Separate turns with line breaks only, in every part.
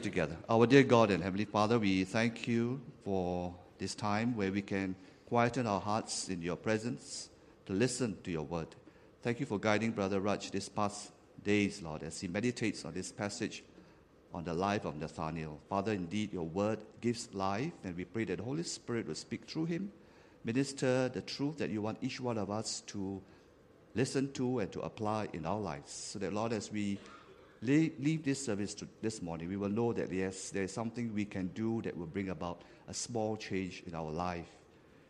together. Our dear God and Heavenly Father, we thank you for this time where we can quieten our hearts in your presence to listen to your word. Thank you for guiding Brother Raj this past days, Lord, as he meditates on this passage on the life of Nathaniel. Father, indeed, your word gives life, and we pray that the Holy Spirit will speak through him, minister the truth that you want each one of us to listen to and to apply in our lives. So that, Lord, as we leave this service this morning, we will know that yes, there is something we can do that will bring about a small change in our life.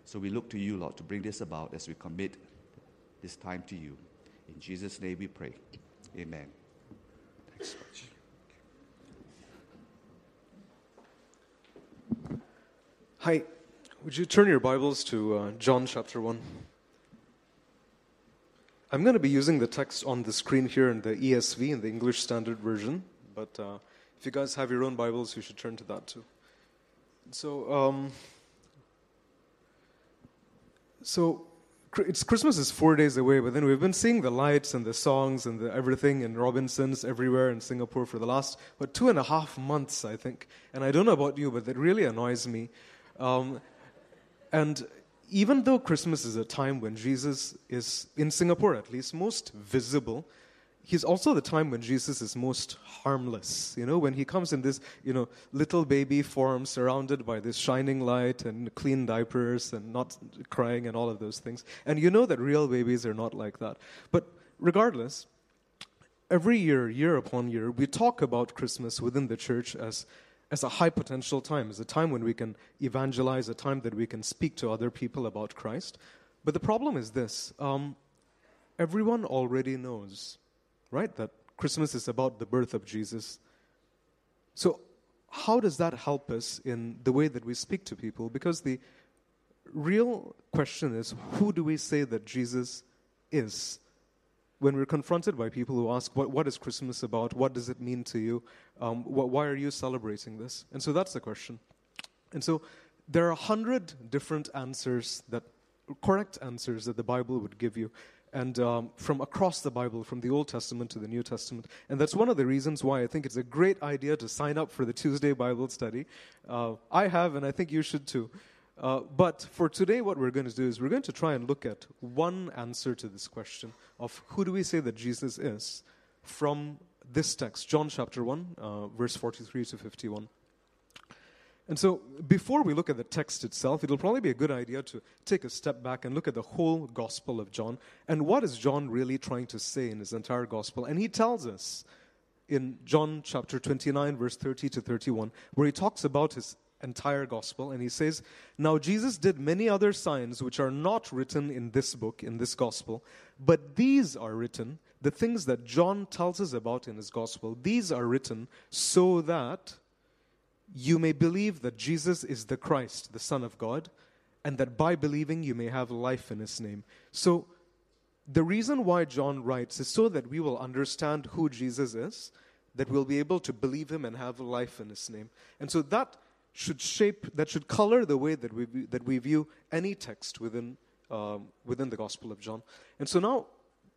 So we look to you, Lord, to bring this about as we commit this time to you. In Jesus' name we pray. Amen. Thanks much.
Hi, would you turn your Bibles to uh, John chapter 1? I'm going to be using the text on the screen here in the ESV, in the English Standard Version, but uh, if you guys have your own Bibles, you should turn to that too. So, um, so it's Christmas is four days away, but then we've been seeing the lights and the songs and the everything in Robinsons everywhere in Singapore for the last what two and a half months, I think. And I don't know about you, but that really annoys me. Um, and even though Christmas is a time when Jesus is, in Singapore at least, most visible, he's also the time when Jesus is most harmless. You know, when he comes in this, you know, little baby form surrounded by this shining light and clean diapers and not crying and all of those things. And you know that real babies are not like that. But regardless, every year, year upon year, we talk about Christmas within the church as as a high potential time, as a time when we can evangelize, a time that we can speak to other people about Christ. But the problem is this um, everyone already knows, right, that Christmas is about the birth of Jesus. So, how does that help us in the way that we speak to people? Because the real question is who do we say that Jesus is? When we're confronted by people who ask, what, what is Christmas about? What does it mean to you? Um, wh- why are you celebrating this? And so that's the question. And so there are a hundred different answers that, correct answers that the Bible would give you. And um, from across the Bible, from the Old Testament to the New Testament. And that's one of the reasons why I think it's a great idea to sign up for the Tuesday Bible study. Uh, I have, and I think you should too. Uh, but for today, what we're going to do is we're going to try and look at one answer to this question of who do we say that Jesus is from this text, John chapter 1, uh, verse 43 to 51. And so, before we look at the text itself, it'll probably be a good idea to take a step back and look at the whole Gospel of John. And what is John really trying to say in his entire Gospel? And he tells us in John chapter 29, verse 30 to 31, where he talks about his entire gospel. And he says, Now Jesus did many other signs which are not written in this book, in this gospel, but these are written, the things that John tells us about in his gospel, these are written so that you may believe that Jesus is the Christ, the Son of God, and that by believing you may have life in his name. So, the reason why John writes is so that we will understand who Jesus is, that we'll be able to believe him and have life in his name. And so that should shape, that should color the way that we, that we view any text within, um, within the Gospel of John. And so now,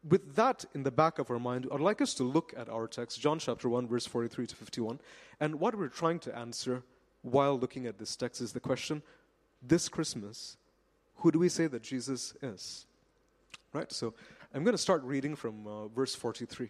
with that in the back of our mind, I'd like us to look at our text, John chapter 1, verse 43 to 51. And what we're trying to answer while looking at this text is the question this Christmas, who do we say that Jesus is? Right? So I'm going to start reading from uh, verse 43.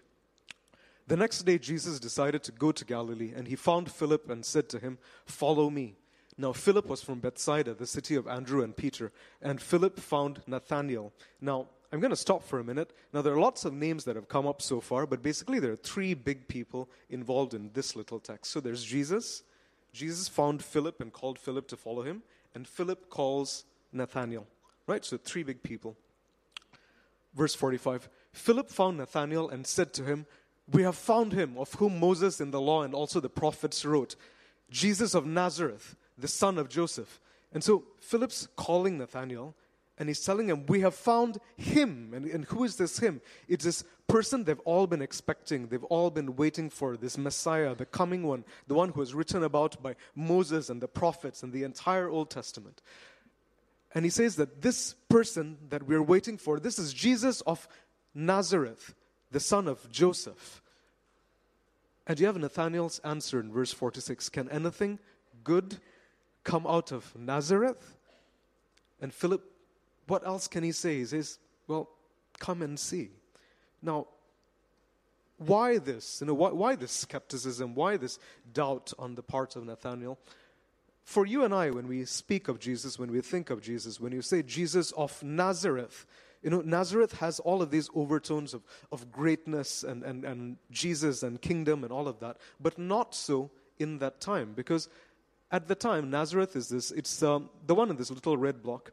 The next day, Jesus decided to go to Galilee, and he found Philip and said to him, Follow me. Now, Philip was from Bethsaida, the city of Andrew and Peter, and Philip found Nathanael. Now, I'm going to stop for a minute. Now, there are lots of names that have come up so far, but basically, there are three big people involved in this little text. So, there's Jesus. Jesus found Philip and called Philip to follow him, and Philip calls Nathanael. Right? So, three big people. Verse 45 Philip found Nathanael and said to him, we have found him, of whom Moses in the law and also the prophets wrote, Jesus of Nazareth, the son of Joseph. And so Philip's calling Nathanael and he's telling him, We have found him. And, and who is this him? It's this person they've all been expecting, they've all been waiting for, this Messiah, the coming one, the one who was written about by Moses and the prophets and the entire Old Testament. And he says that this person that we're waiting for, this is Jesus of Nazareth the son of Joseph. And you have Nathanael's answer in verse 46 Can anything good come out of Nazareth? And Philip, what else can he say? He says, Well, come and see. Now, why this? You know, why, why this skepticism? Why this doubt on the part of Nathanael? For you and I, when we speak of Jesus, when we think of Jesus, when you say Jesus of Nazareth, you know, Nazareth has all of these overtones of, of greatness and, and, and Jesus and kingdom and all of that, but not so in that time. Because at the time, Nazareth is this, it's um, the one in this little red block.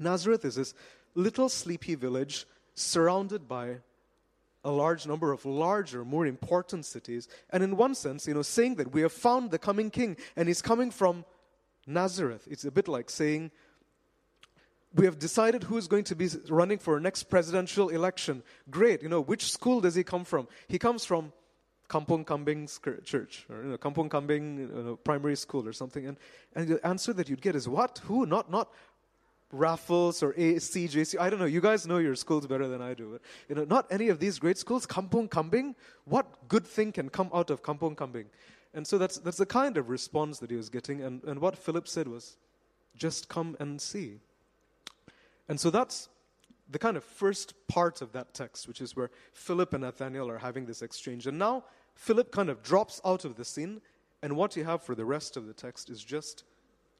Nazareth is this little sleepy village surrounded by a large number of larger, more important cities. And in one sense, you know, saying that we have found the coming king and he's coming from Nazareth. It's a bit like saying, we have decided who is going to be running for next presidential election. Great, you know, which school does he come from? He comes from Kampong Kambing Church, or you know, Kampong Kambing you know, Primary School or something. And, and the answer that you'd get is, what? Who? Not, not Raffles or ACJC. I don't know. You guys know your schools better than I do. But, you know, not any of these great schools. Kampong Kambing. What good thing can come out of Kampong Kambing? And so that's that's the kind of response that he was getting. And, and what Philip said was, just come and see. And so that's the kind of first part of that text, which is where Philip and Nathaniel are having this exchange. And now Philip kind of drops out of the scene, and what you have for the rest of the text is just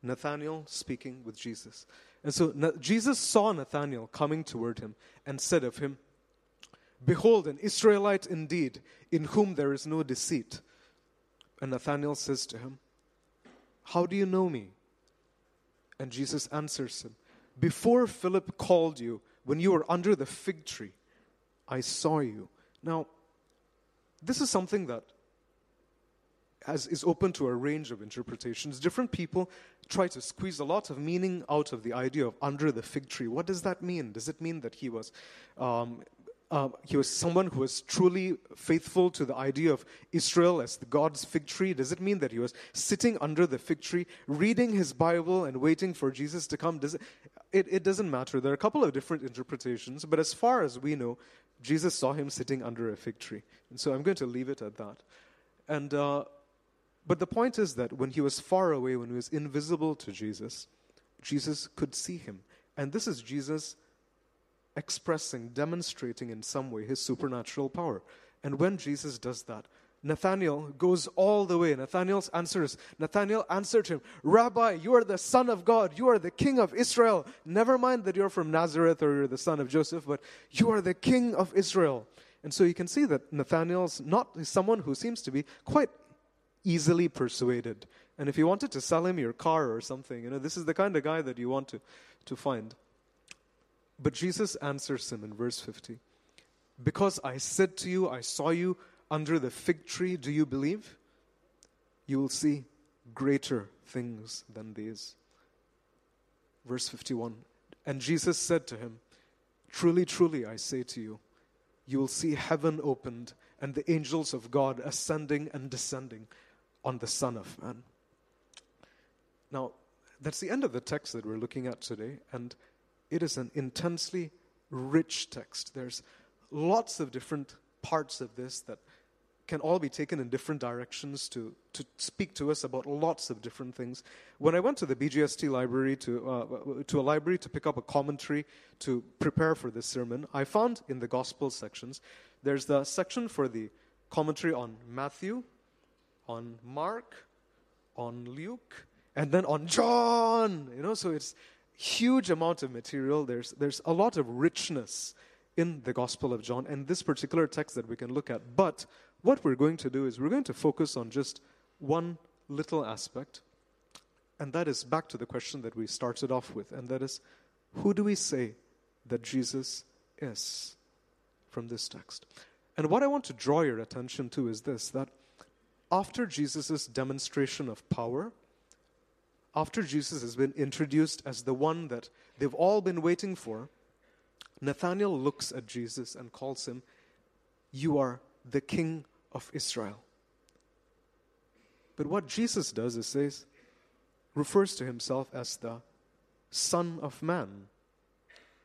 Nathaniel speaking with Jesus. And so Jesus saw Nathanael coming toward him and said of him, Behold, an Israelite indeed, in whom there is no deceit. And Nathanael says to him, How do you know me? And Jesus answers him, Before Philip called you, when you were under the fig tree, I saw you. Now, this is something that has, is open to a range of interpretations. Different people try to squeeze a lot of meaning out of the idea of under the fig tree. What does that mean? Does it mean that he was um, uh, he was someone who was truly faithful to the idea of Israel as God's fig tree? Does it mean that he was sitting under the fig tree, reading his Bible and waiting for Jesus to come? Does it, it, it doesn't matter. There are a couple of different interpretations, but as far as we know, Jesus saw him sitting under a fig tree. And so I'm going to leave it at that. And uh, but the point is that when he was far away, when he was invisible to Jesus, Jesus could see him. And this is Jesus expressing, demonstrating in some way his supernatural power. And when Jesus does that, Nathanael goes all the way. Nathanael's answer is Nathanael answered him, Rabbi, you are the Son of God. You are the King of Israel. Never mind that you're from Nazareth or you're the son of Joseph, but you are the King of Israel. And so you can see that Nathanael's not someone who seems to be quite easily persuaded. And if you wanted to sell him your car or something, you know, this is the kind of guy that you want to, to find. But Jesus answers him in verse 50 Because I said to you, I saw you under the fig tree, do you believe? You will see greater things than these. Verse 51 And Jesus said to him, Truly, truly, I say to you, you will see heaven opened and the angels of God ascending and descending on the Son of Man. Now, that's the end of the text that we're looking at today, and it is an intensely rich text. There's lots of different parts of this that can all be taken in different directions to, to speak to us about lots of different things. When I went to the BGST library, to, uh, to a library to pick up a commentary to prepare for this sermon, I found in the gospel sections, there's the section for the commentary on Matthew, on Mark, on Luke, and then on John. You know, so it's huge amount of material. There's there's a lot of richness in the Gospel of John and this particular text that we can look at. But what we're going to do is we're going to focus on just one little aspect, and that is back to the question that we started off with, and that is, who do we say that Jesus is from this text? And what I want to draw your attention to is this that after Jesus' demonstration of power, after Jesus has been introduced as the one that they've all been waiting for, Nathanael looks at Jesus and calls him, You are the King of Israel. But what Jesus does is says, refers to himself as the Son of Man.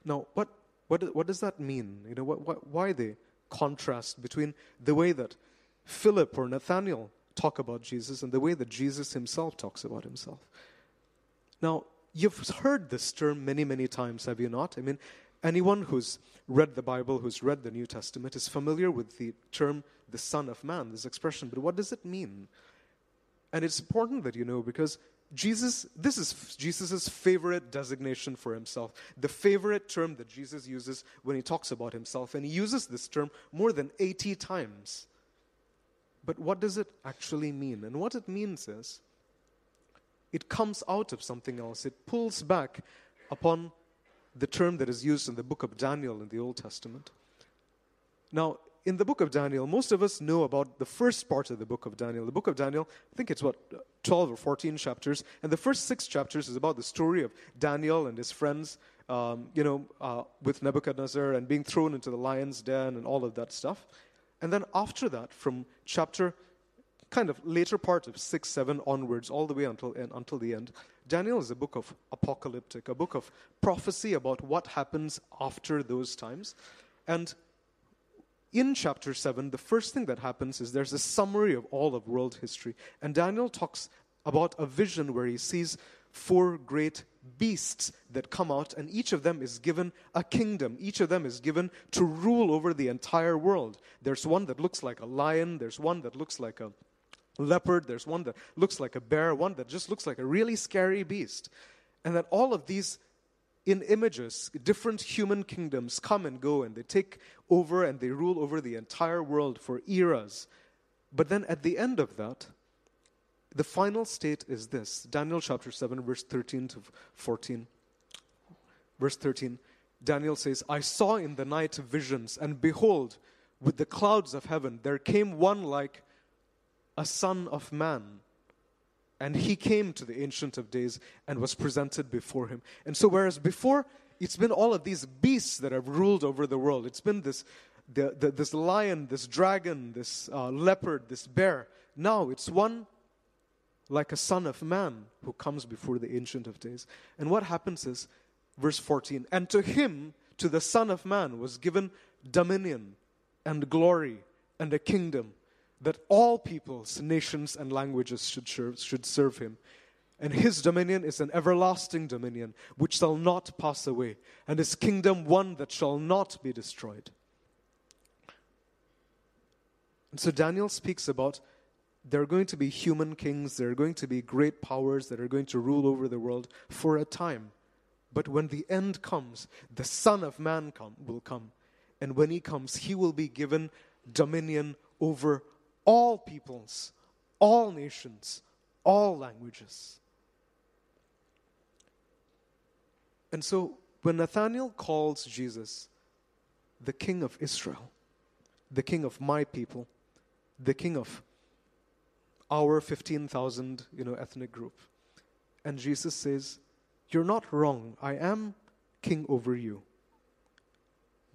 Now, what, what, what does that mean? You know, what, what, why the contrast between the way that Philip or Nathaniel talk about Jesus and the way that Jesus himself talks about himself. Now, you've heard this term many, many times, have you not? I mean, anyone who's read the Bible, who's read the New Testament, is familiar with the term the Son of Man, this expression. But what does it mean? And it's important that you know because Jesus, this is Jesus' favorite designation for himself, the favorite term that Jesus uses when he talks about himself. And he uses this term more than 80 times. But what does it actually mean? And what it means is it comes out of something else, it pulls back upon the term that is used in the book of Daniel in the Old Testament. Now, in the book of Daniel, most of us know about the first part of the book of Daniel. The book of Daniel, I think it's what, 12 or 14 chapters. And the first six chapters is about the story of Daniel and his friends, um, you know, uh, with Nebuchadnezzar and being thrown into the lion's den and all of that stuff. And then after that, from chapter kind of later part of 6, 7 onwards, all the way until, until the end, Daniel is a book of apocalyptic, a book of prophecy about what happens after those times. And in chapter 7, the first thing that happens is there's a summary of all of world history. And Daniel talks about a vision where he sees four great beasts that come out, and each of them is given a kingdom. Each of them is given to rule over the entire world. There's one that looks like a lion, there's one that looks like a leopard, there's one that looks like a bear, one that just looks like a really scary beast. And that all of these in images, different human kingdoms come and go and they take over and they rule over the entire world for eras. But then at the end of that, the final state is this Daniel chapter 7, verse 13 to 14. Verse 13, Daniel says, I saw in the night visions, and behold, with the clouds of heaven, there came one like a son of man and he came to the Ancient of Days and was presented before him. And so, whereas before it's been all of these beasts that have ruled over the world, it's been this, the, the, this lion, this dragon, this uh, leopard, this bear. Now it's one like a son of man who comes before the Ancient of Days. And what happens is, verse 14, and to him, to the Son of Man, was given dominion and glory and a kingdom that all peoples, nations, and languages should serve, should serve him. And his dominion is an everlasting dominion which shall not pass away, and his kingdom one that shall not be destroyed. And so Daniel speaks about there are going to be human kings, there are going to be great powers that are going to rule over the world for a time. But when the end comes, the Son of Man come, will come. And when he comes, he will be given dominion over all peoples, all nations, all languages. And so when Nathanael calls Jesus the King of Israel, the King of my people, the King of our 15,000 you know, ethnic group, and Jesus says, You're not wrong. I am king over you,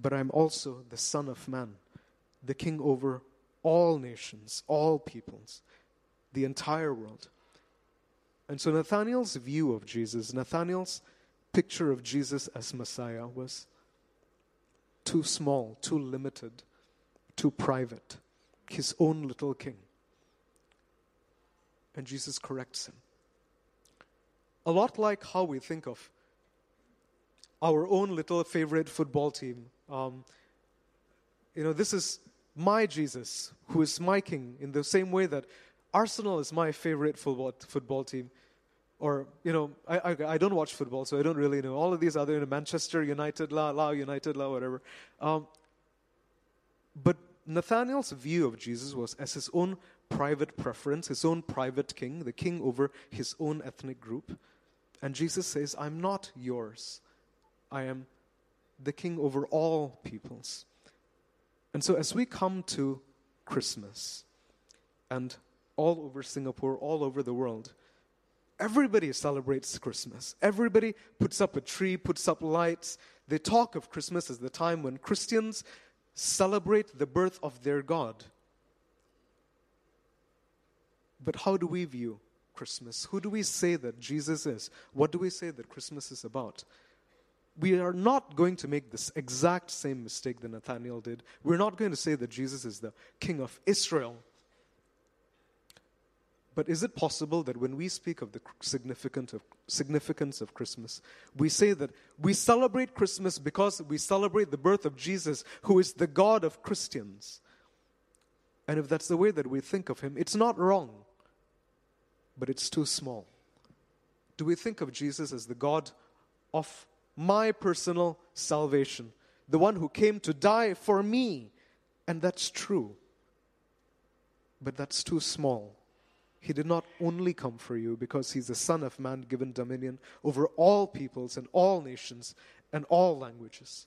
but I'm also the Son of Man, the king over all nations, all peoples, the entire world. And so Nathaniel's view of Jesus, Nathaniel's picture of Jesus as Messiah was too small, too limited, too private, his own little king. And Jesus corrects him. A lot like how we think of our own little favorite football team. Um, you know, this is my Jesus, who is my king, in the same way that Arsenal is my favorite football, football team. Or, you know, I, I, I don't watch football, so I don't really know. All of these other, you know, Manchester United, La, La United, La, whatever. Um, but Nathaniel's view of Jesus was as his own private preference, his own private king, the king over his own ethnic group. And Jesus says, I'm not yours. I am the king over all peoples. And so, as we come to Christmas, and all over Singapore, all over the world, everybody celebrates Christmas. Everybody puts up a tree, puts up lights. They talk of Christmas as the time when Christians celebrate the birth of their God. But how do we view Christmas? Who do we say that Jesus is? What do we say that Christmas is about? We are not going to make this exact same mistake that Nathaniel did. We're not going to say that Jesus is the king of Israel But is it possible that when we speak of the significance of, significance of Christmas, we say that we celebrate Christmas because we celebrate the birth of Jesus, who is the God of Christians? And if that's the way that we think of him, it's not wrong, but it's too small. Do we think of Jesus as the God of my personal salvation, the one who came to die for me? And that's true, but that's too small he did not only come for you because he's the Son of Man given dominion over all peoples and all nations and all languages.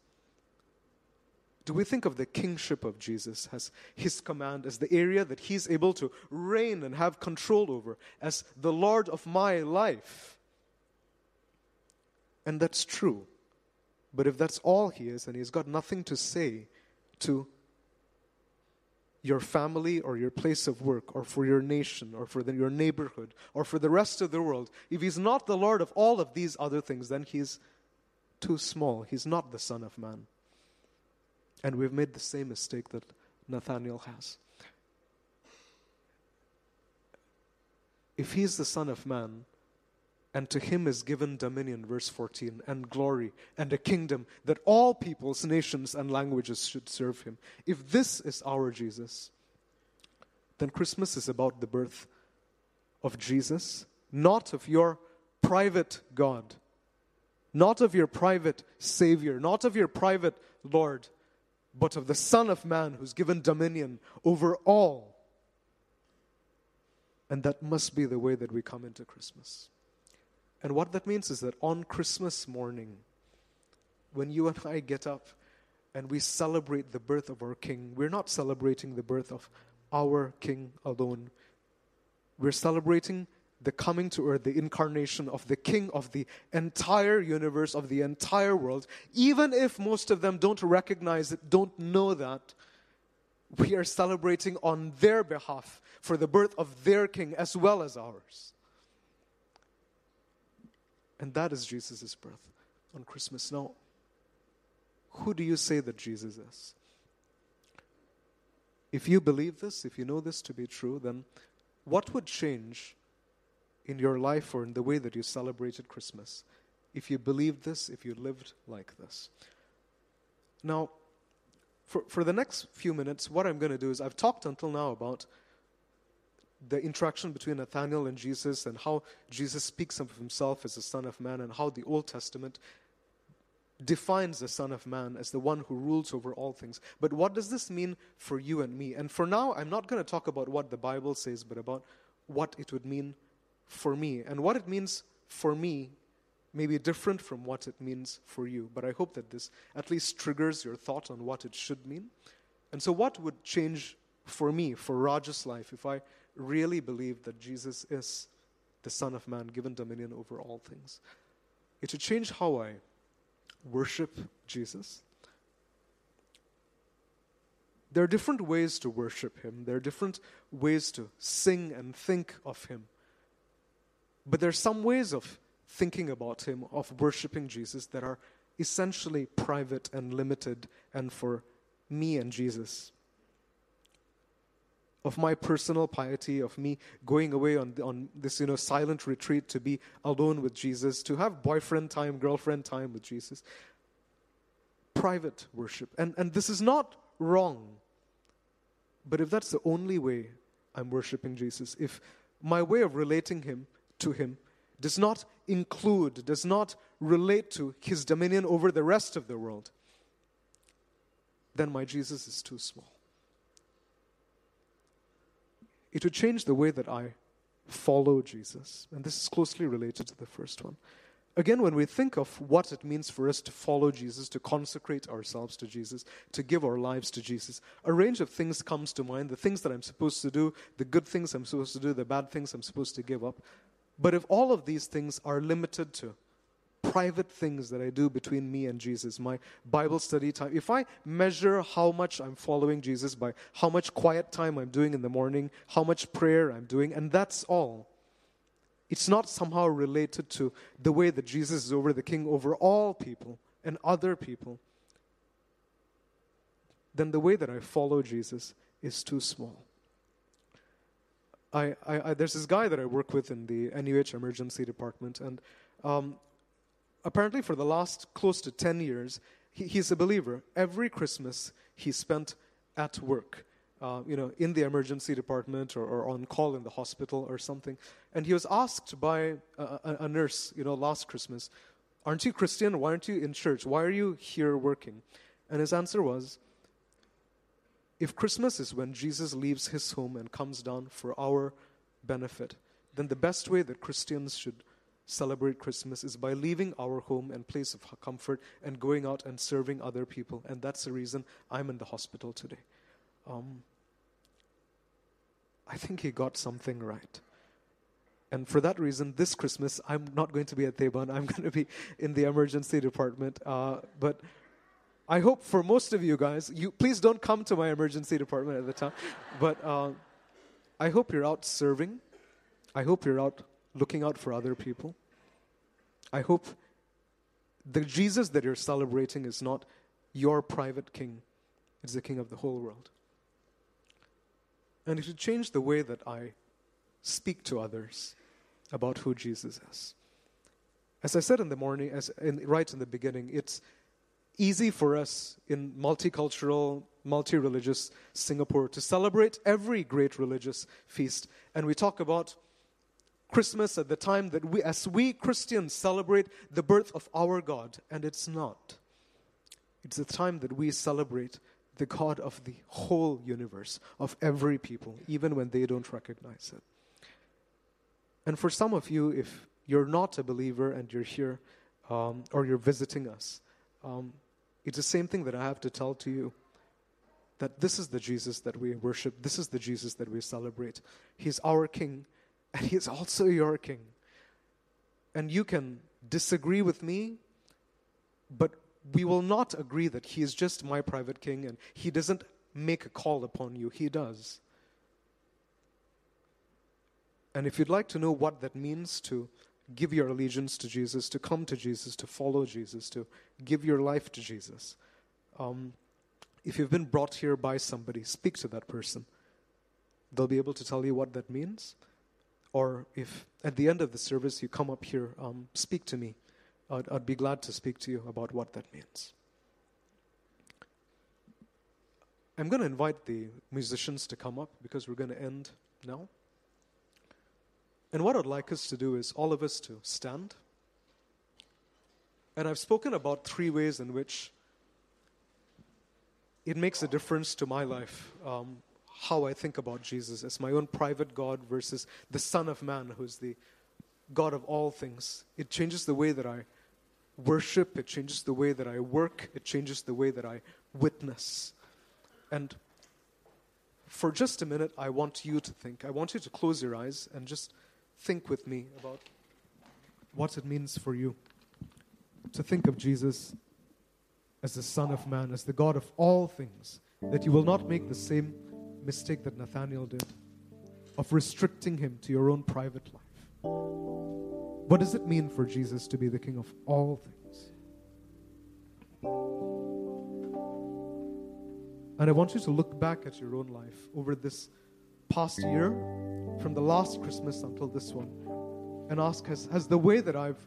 Do we think of the kingship of Jesus as his command, as the area that he's able to reign and have control over, as the Lord of my life? And that's true. But if that's all he is and he's got nothing to say to your family or your place of work or for your nation or for the, your neighborhood or for the rest of the world, if he's not the Lord of all of these other things, then he's too small. He's not the Son of Man. And we've made the same mistake that Nathaniel has. If he's the Son of Man, and to him is given dominion, verse 14, and glory, and a kingdom that all peoples, nations, and languages should serve him. If this is our Jesus, then Christmas is about the birth of Jesus, not of your private God, not of your private Savior, not of your private Lord, but of the Son of Man who's given dominion over all. And that must be the way that we come into Christmas. And what that means is that on Christmas morning, when you and I get up and we celebrate the birth of our King, we're not celebrating the birth of our King alone. We're celebrating the coming to earth, the incarnation of the King of the entire universe, of the entire world. Even if most of them don't recognize it, don't know that, we are celebrating on their behalf for the birth of their King as well as ours. And that is Jesus' birth on Christmas. Now, who do you say that Jesus is? If you believe this, if you know this to be true, then what would change in your life or in the way that you celebrated Christmas if you believed this, if you lived like this? Now, for, for the next few minutes, what I'm going to do is I've talked until now about the interaction between Nathaniel and Jesus and how Jesus speaks of himself as the Son of Man and how the Old Testament defines the Son of Man as the one who rules over all things. But what does this mean for you and me? And for now, I'm not going to talk about what the Bible says, but about what it would mean for me. And what it means for me may be different from what it means for you. But I hope that this at least triggers your thought on what it should mean. And so, what would change for me, for Raj's life, if I really believe that Jesus is the Son of Man, given dominion over all things. It should change how I worship Jesus. There are different ways to worship Him, there are different ways to sing and think of Him. But there are some ways of thinking about Him, of worshiping Jesus, that are essentially private and limited and for me and Jesus of my personal piety, of me going away on, on this, you know, silent retreat to be alone with Jesus, to have boyfriend time, girlfriend time with Jesus. Private worship. And, and this is not wrong. But if that's the only way I'm worshiping Jesus, if my way of relating him to him does not include, does not relate to his dominion over the rest of the world, then my Jesus is too small it would change the way that I follow Jesus. And this is closely related to the first one. Again, when we think of what it means for us to follow Jesus, to consecrate ourselves to Jesus, to give our lives to Jesus, a range of things comes to mind the things that I'm supposed to do, the good things I'm supposed to do, the bad things I'm supposed to give up. But if all of these things are limited to private things that I do between me and Jesus, my Bible study time, if I measure how much I'm following Jesus by how much quiet time I'm doing in the morning, how much prayer I'm doing, and that's all, it's not somehow related to the way that Jesus is over the king over all people and other people, then the way that I follow Jesus is too small. I, I, I, there's this guy that I work with in the NUH emergency department, and um, apparently for the last close to 10 years, he, he's a believer. Every Christmas, he spent at work, uh, you know, in the emergency department or, or, on call in the hospital or something. And he was asked by a, a, a nurse, you know, last Christmas, Aren't you Christian? Why aren't you in church? Why are you here working? And his answer was, if Christmas is when Jesus leaves his home and comes down for our benefit, then the best way that Christians should celebrate Christmas is by leaving our home and place of comfort and going out and serving other people. And that's the reason I'm in the hospital today. Um, I think he got something right. And for that reason, this Christmas, I'm not going to be at Theban. I'm going to be in the emergency department. Uh, but I hope for most of you guys, you please don't come to my emergency department at the time. But uh, I hope you're out serving. I hope you're out looking out for other people. I hope the Jesus that you're celebrating is not your private king, it's the king of the whole world. And it should change the way that I speak to others about who Jesus is. As I said in the morning, as in, right in the beginning, it's easy for us in multicultural, multi religious Singapore to celebrate every great religious feast. And we talk about Christmas at the time that we, as we Christians, celebrate the birth of our God, and it's not. It's the time that we celebrate the God of the whole universe, of every people, even when they don't recognize it. And for some of you, if you're not a believer and you're here um, or you're visiting us, um, it's the same thing that I have to tell to you that this is the Jesus that we worship, this is the Jesus that we celebrate. He's our King, and He is also your King. And you can disagree with me, but we will not agree that He is just my private King and He doesn't make a call upon you. He does. And if you'd like to know what that means to give your allegiance to Jesus, to come to Jesus, to follow Jesus, to give your life to Jesus, um, if you've been brought here by somebody, speak to that person. They'll be able to tell you what that means. Or if at the end of the service you come up here, um, speak to me. I'd, I'd be glad to speak to you about what that means. I'm going to invite the musicians to come up because we're going to end now. And what I'd like us to do is all of us to stand. And I've spoken about three ways in which it makes a difference to my life, um, how I think about Jesus as my own private God versus the Son of Man, who's the God of all things. It changes the way that I worship, it changes the way that I work, it changes the way that I witness. And for just a minute, I want you to think. I want you to close your eyes and just think with me about what it means for you to think of Jesus as the Son of Man, as the God of all things, that you will not make the same mistake that Nathaniel did of restricting him to your own private life. What does it mean for Jesus to be the King of all things? And I want you to look back at your own life over this past year from the last Christmas until this one and ask has, has the way that I've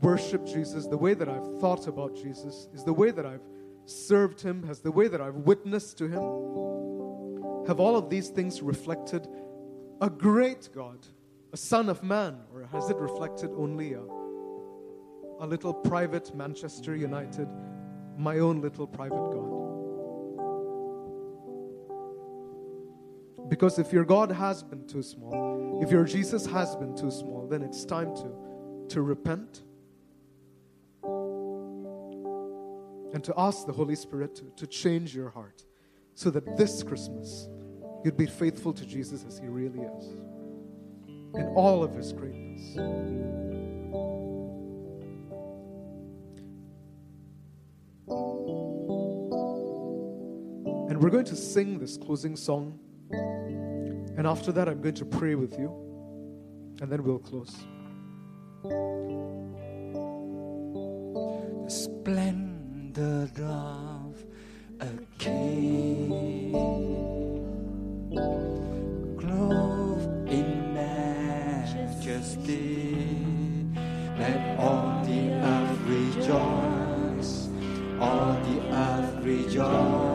worshiped Jesus, the way that I've thought about Jesus, is the way that I've served Him, has the way that I've witnessed to Him, have all of these things reflected a great God, a Son of Man, or has it reflected only a, a little private Manchester United, my own little private God? Because if your God has been too small, if your Jesus has been too small, then it's time to, to repent and to ask the Holy Spirit to, to change your heart so that this Christmas you'd be faithful to Jesus as He really is in all of His greatness. And we're going to sing this closing song. And after that, I'm going to pray with you, and then we'll close.
The the dove a king. Clothed in majesty, let all the earth rejoice, all the earth rejoice.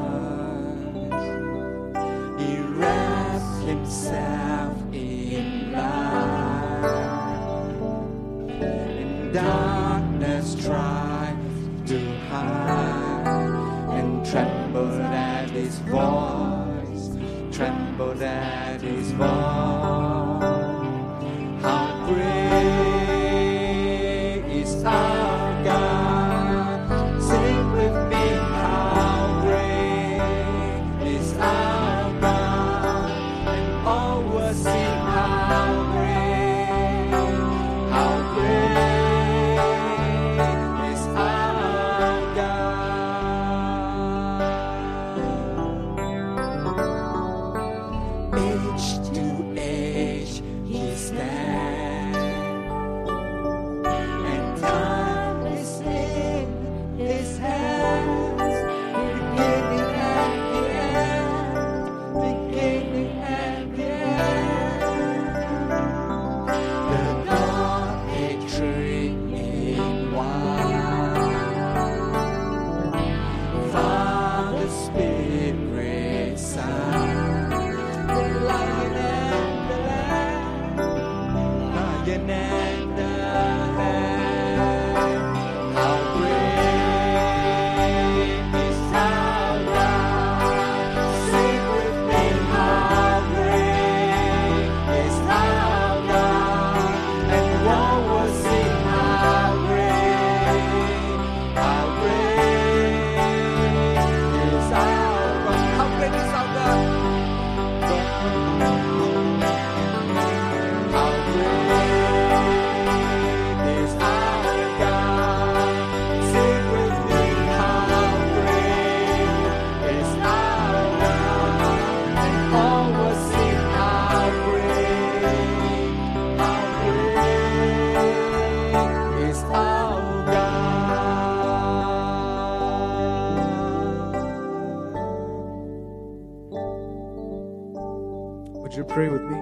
Would you pray with me?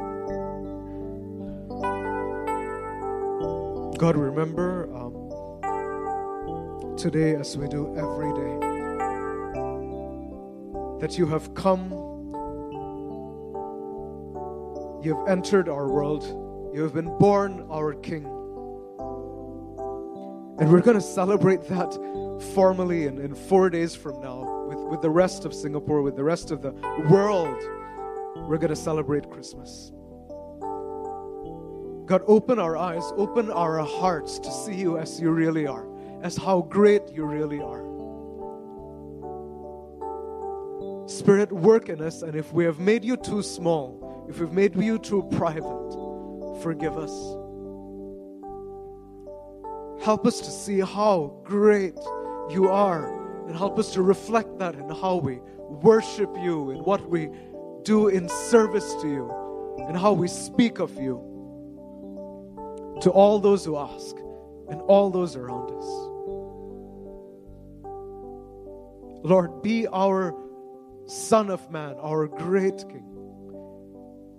God, remember um, today, as we do every day, that you have come, you have entered our world, you have been born our King. And we're going to celebrate that formally in, in four days from now with, with the rest of Singapore, with the rest of the world. We're going to celebrate Christmas. God, open our eyes, open our hearts to see you as you really are, as how great you really are. Spirit, work in us, and if we have made you too small, if we've made you too private, forgive us. Help us to see how great you are, and help us to reflect that in how we worship you, in what we do in service to you, and how we speak of you to all those who ask and all those around us. Lord, be our Son of Man, our great King,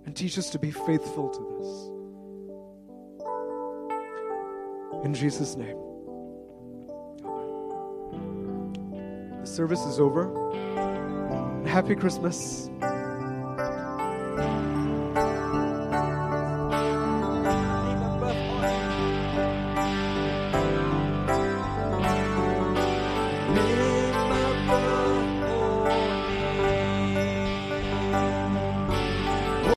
and teach us to be faithful to this. In Jesus' name. Amen. The service is over. Happy Christmas.